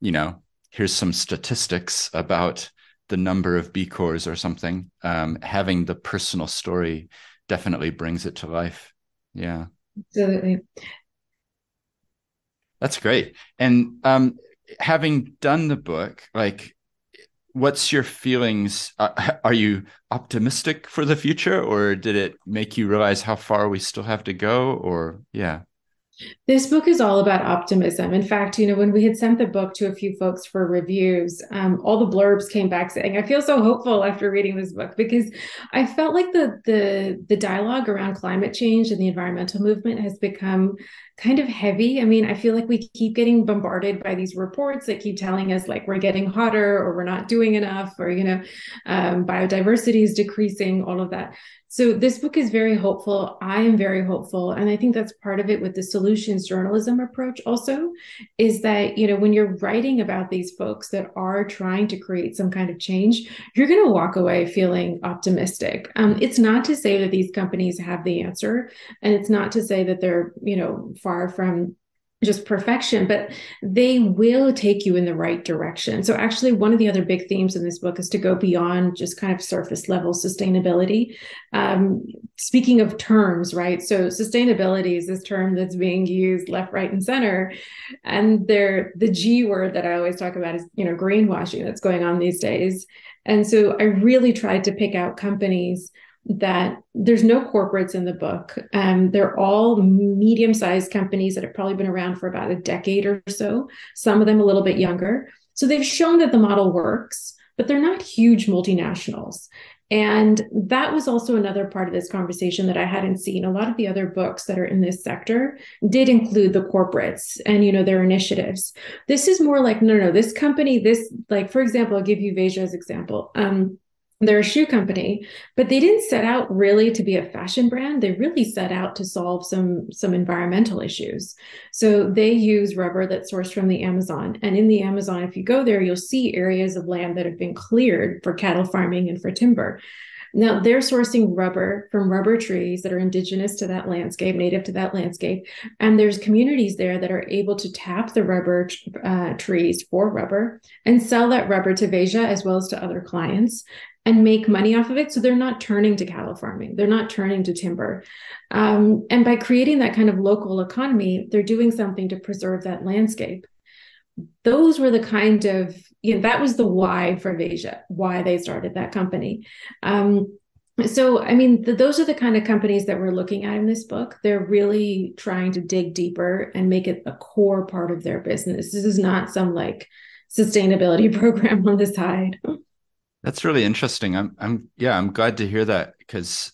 you know, here's some statistics about the number of B Corps or something. Um, having the personal story definitely brings it to life. Yeah. Absolutely. That's great. And um, having done the book, like what's your feelings uh, are you optimistic for the future or did it make you realize how far we still have to go or yeah this book is all about optimism. In fact, you know, when we had sent the book to a few folks for reviews, um, all the blurbs came back saying, "I feel so hopeful after reading this book," because I felt like the the the dialogue around climate change and the environmental movement has become kind of heavy. I mean, I feel like we keep getting bombarded by these reports that keep telling us like we're getting hotter or we're not doing enough, or you know, um, biodiversity is decreasing. All of that. So this book is very hopeful. I am very hopeful. And I think that's part of it with the solutions journalism approach also is that, you know, when you're writing about these folks that are trying to create some kind of change, you're going to walk away feeling optimistic. Um, it's not to say that these companies have the answer. And it's not to say that they're, you know, far from just perfection, but they will take you in the right direction. So, actually, one of the other big themes in this book is to go beyond just kind of surface level sustainability. Um, speaking of terms, right? So, sustainability is this term that's being used left, right, and center, and there the G word that I always talk about is you know greenwashing that's going on these days. And so, I really tried to pick out companies that there's no corporates in the book. Um, they're all medium sized companies that have probably been around for about a decade or so, some of them a little bit younger. So they've shown that the model works, but they're not huge multinationals. And that was also another part of this conversation that I hadn't seen. A lot of the other books that are in this sector did include the corporates and you know their initiatives. This is more like no, no, this company, this like for example, I'll give you Veja's example. Um, they're a shoe company but they didn't set out really to be a fashion brand. They really set out to solve some some environmental issues. So they use rubber that's sourced from the amazon. And in the amazon if you go there you'll see areas of land that have been cleared for cattle farming and for timber. Now they're sourcing rubber from rubber trees that are indigenous to that landscape, native to that landscape, and there's communities there that are able to tap the rubber uh, trees for rubber and sell that rubber to Veja as well as to other clients and make money off of it. So they're not turning to cattle farming, they're not turning to timber. Um, and by creating that kind of local economy, they're doing something to preserve that landscape. Those were the kind of, you know, that was the why for Veja, why they started that company. Um, so, I mean, the, those are the kind of companies that we're looking at in this book. They're really trying to dig deeper and make it a core part of their business. This is not some like sustainability program on the side. That's really interesting. I'm I'm yeah, I'm glad to hear that because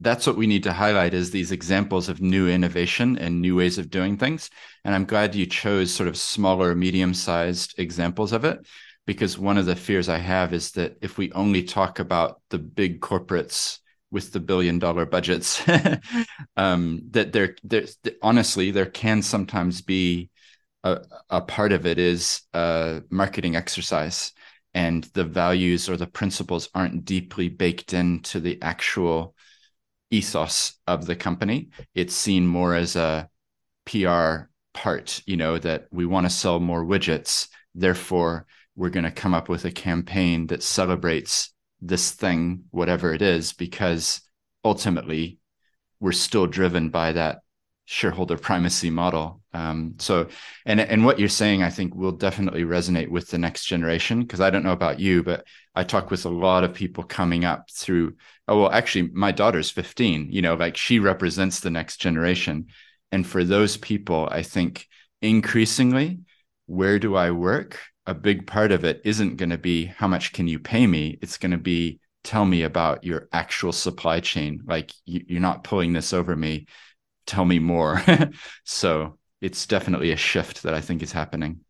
that's what we need to highlight is these examples of new innovation and new ways of doing things. And I'm glad you chose sort of smaller, medium-sized examples of it because one of the fears I have is that if we only talk about the big corporates with the billion dollar budgets, um, that there, there, honestly, there can sometimes be a, a part of it is a marketing exercise and the values or the principles aren't deeply baked into the actual ethos of the company it's seen more as a pr part you know that we want to sell more widgets therefore we're going to come up with a campaign that celebrates this thing whatever it is because ultimately we're still driven by that shareholder primacy model. Um, so, and and what you're saying, I think, will definitely resonate with the next generation. Because I don't know about you, but I talk with a lot of people coming up through. Oh well, actually, my daughter's 15. You know, like she represents the next generation, and for those people, I think increasingly, where do I work? A big part of it isn't going to be how much can you pay me. It's going to be tell me about your actual supply chain. Like you, you're not pulling this over me tell me more. so it's definitely a shift that I think is happening.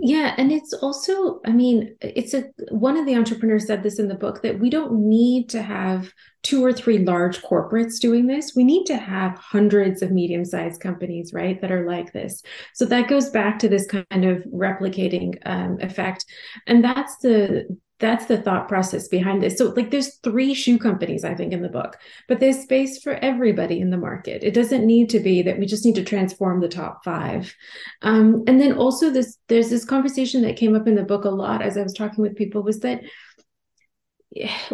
Yeah, and it's also, I mean, it's a one of the entrepreneurs said this in the book that we don't need to have two or three large corporates doing this. We need to have hundreds of medium-sized companies, right, that are like this. So that goes back to this kind of replicating um, effect, and that's the that's the thought process behind this. So, like, there's three shoe companies, I think, in the book, but there's space for everybody in the market. It doesn't need to be that we just need to transform the top five. Um, and then also, this there's this conversation that came up in the book a lot as I was talking with people was that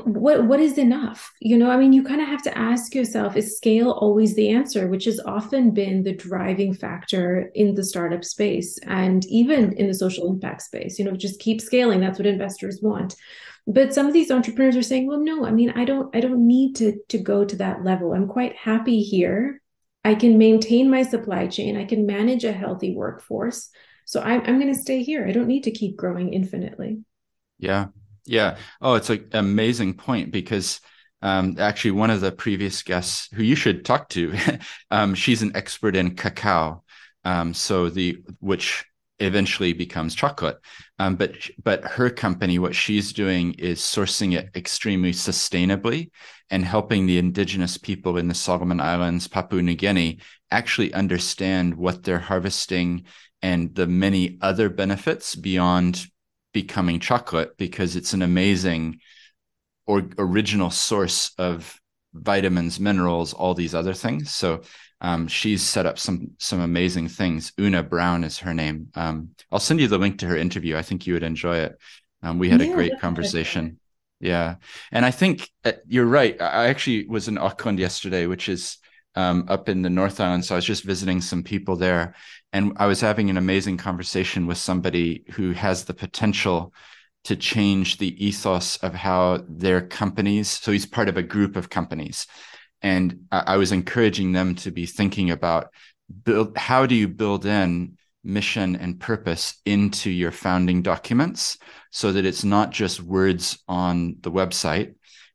what what is enough? You know i mean you kind of have to ask yourself is scale always the answer? Which has often been the driving factor in the startup space and even in the social impact space you know just keep scaling. That's what investors want. But some of these entrepreneurs are saying well no i mean i don't i don't need to to go to that level. I'm quite happy here. I can maintain my supply chain. I can manage a healthy workforce. So i'm, I'm going to stay here. I don't need to keep growing infinitely. Yeah yeah. Oh, it's an amazing point because um, actually one of the previous guests who you should talk to, um, she's an expert in cacao. Um, so the which eventually becomes chocolate. Um, but but her company, what she's doing is sourcing it extremely sustainably and helping the indigenous people in the Solomon Islands, Papua New Guinea, actually understand what they're harvesting and the many other benefits beyond becoming chocolate because it's an amazing or original source of vitamins, minerals, all these other things. So um, she's set up some some amazing things. Oonagh Browne is her name. Um, I'll send you the link to her interview. I think you would enjoy it. Um, we had yeah, a great conversation. Yeah, and I think uh, you're right. I actually was in Auckland yesterday, which is um, up in the North Island. So I was just visiting some people there, and I was having an amazing conversation with somebody who has the potential to change the ethos of how their companies. So he's part of a group of companies, and I, was encouraging them to be thinking about build. How do you build in mission and purpose into your founding documents so that it's not just words on the website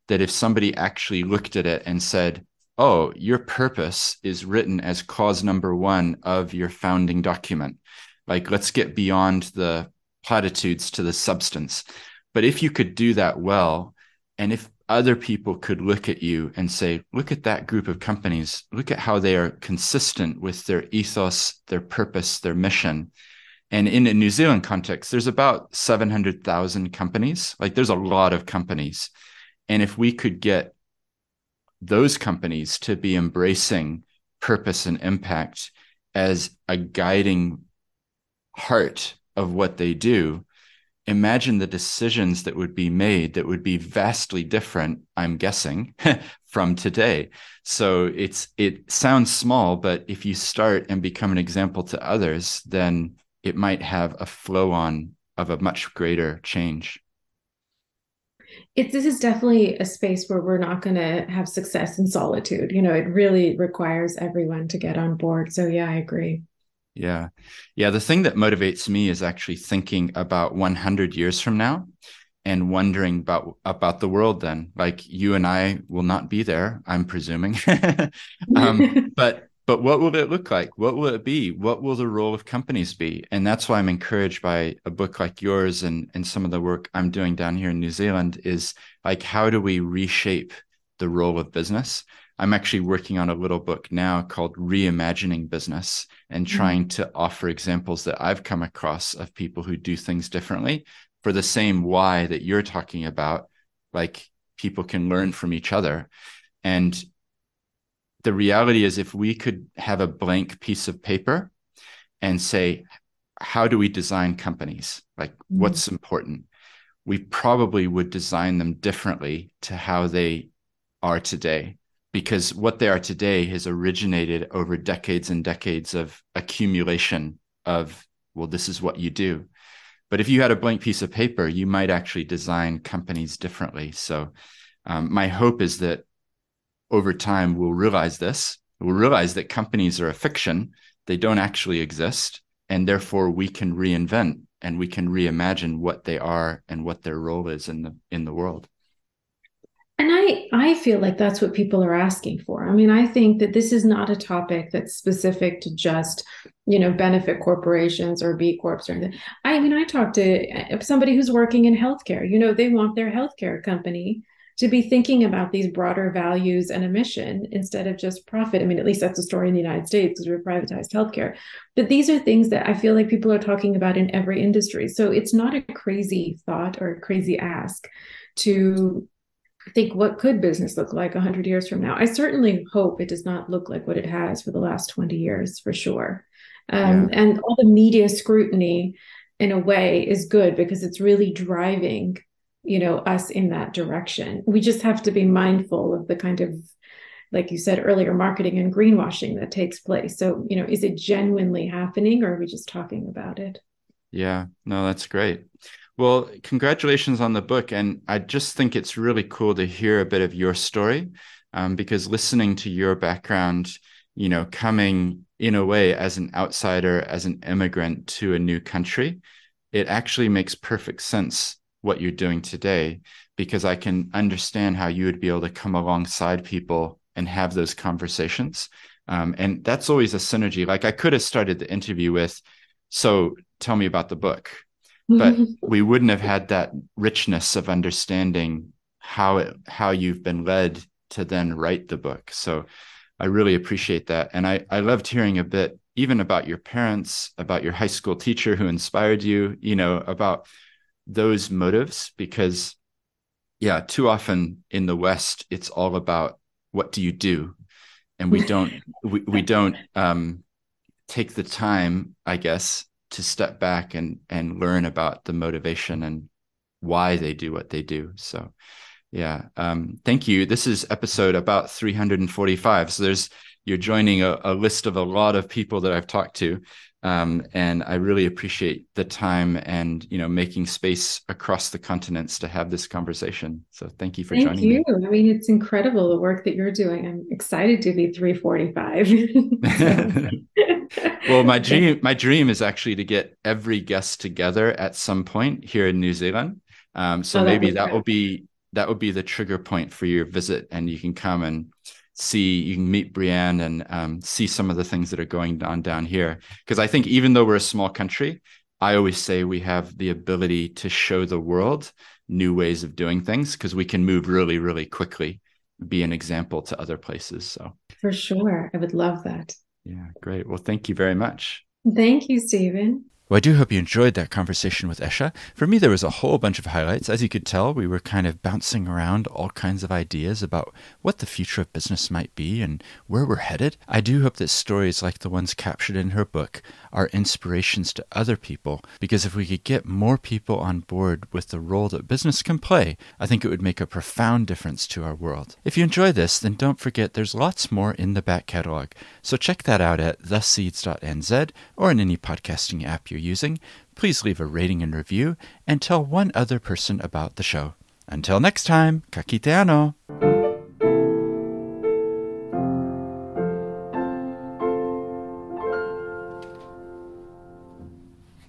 that if somebody actually looked at it and said oh, your purpose is written as cause number one of your founding document. Like, let's get beyond the platitudes to the substance. But if you could do that well, and if other people could look at you and say, look at that group of companies, look at how they are consistent with their ethos, their purpose, their mission. And in a New Zealand context, there's about 700,000 companies. Like there's a lot of companies. And if we could get those companies to be embracing purpose and impact as a guiding heart of what they do. Imagine the decisions that would be made that would be vastly different i'm guessing from today. So it's it sounds small but if you start and become an example to others then it might have a flow on of a much greater change it, this is definitely a space where we're not going to have success in solitude. You know, it really requires everyone to get on board. So, yeah, I agree. Yeah. Yeah. The thing that motivates me is actually thinking about 100 years from now and wondering about about the world then like you and i will not be there i'm presuming um, but but what will it look like? What will it be? What will the role of companies be? And that's why I'm encouraged by a book like yours and, and some of the work I'm doing down here in New Zealand is like, how do we reshape the role of business? I'm actually working on a little book now called Reimagining Business and mm-hmm. trying mm-hmm. to offer examples that I've come across of people who do things differently for the same why that you're talking about. Like people can learn from each other. And the reality is if we could have a blank piece of paper and say how do we design companies like mm-hmm. what's important we probably would design them differently to how they are today because what they are today has originated over decades and decades of accumulation of, well, this is what you do. But if you had a blank piece of paper, you might actually design companies differently. So, um, my hope is that over time we'll realize this. We'll realize that companies are a fiction, they don't actually exist. And therefore, we can reinvent and we can reimagine what they are and what their role is in the in the world and i i feel like that's what people are asking for i mean i think that this is not a topic that's specific to just you know benefit corporations or b corps or anything i mean i talked to somebody who's working in healthcare you know they want their healthcare company to be thinking about these broader values and a mission instead of just profit. I mean, at least that's the story in the United States because we've privatized healthcare. But these are things that I feel like people are talking about in every industry. So it's not a crazy thought or a crazy ask to think what could business look like 100 years from now. I certainly hope it does not look like what it has for the last 20 years, for sure. Um, yeah. And all the media scrutiny, in a way, is good because it's really driving you know us in that direction. We just have to be mindful of the kind of like you said earlier marketing and greenwashing that takes place. So you know is it genuinely happening or are we just talking about it? Yeah no that's great. Well congratulations on the book and i just think it's really cool to hear a bit of your story um, because listening to your background you know coming in a way as an outsider as an immigrant to a new country it actually makes perfect sense what you're doing today because I can understand how you would be able to come alongside people and have those conversations. Um, and that's always a synergy. Like I could have started the interview with, so tell me about the book, but we wouldn't have had that richness of understanding how it, how you've been led to then write the book. So I really appreciate that. And I, I loved hearing a bit even about your parents, about your high school teacher who inspired you, you know, about those motives because yeah too often in the west it's all about what do you do? And we don't we, we don't um take the time i guess to step back and and learn about the motivation and why they do what they do. So yeah um thank you. This is episode about 345 so there's you're joining a, a list of a lot of people that i've talked to um, and I really appreciate the time and you know making space across the continents to have this conversation. So thank you for thank joining you. me. I mean, it's incredible the work that you're doing. I'm excited to be 345. well, my dream my dream is actually to get every guest together at some point here in New Zealand. Um, so oh, maybe that will be that will be the trigger point for your visit, and you can come and see you can meet Brianne and um, see some of the things that are going on down here. Because I think even though we're a small country, I always say we have the ability to show the world new ways of doing things because we can move really, really quickly, be an example to other places. So for sure, I would love that. Yeah, great. Well, thank you very much. Thank you, Stephen. Well, I do hope you enjoyed that conversation with Esha. For me, there was a whole bunch of highlights. As you could tell, we were kind of bouncing around all kinds of ideas about what the future of business might be and where we're headed. I do hope that stories like the ones captured in her book are inspirations to other people, because if we could get more people on board with the role that business can play, I think it would make a profound difference to our world. If you enjoy this, then don't forget there's lots more in the back catalog. So check that out at theseeds.nz or in any podcasting app you're using, please leave a rating and review and tell one other person about the show. Until next time, ka kite ano!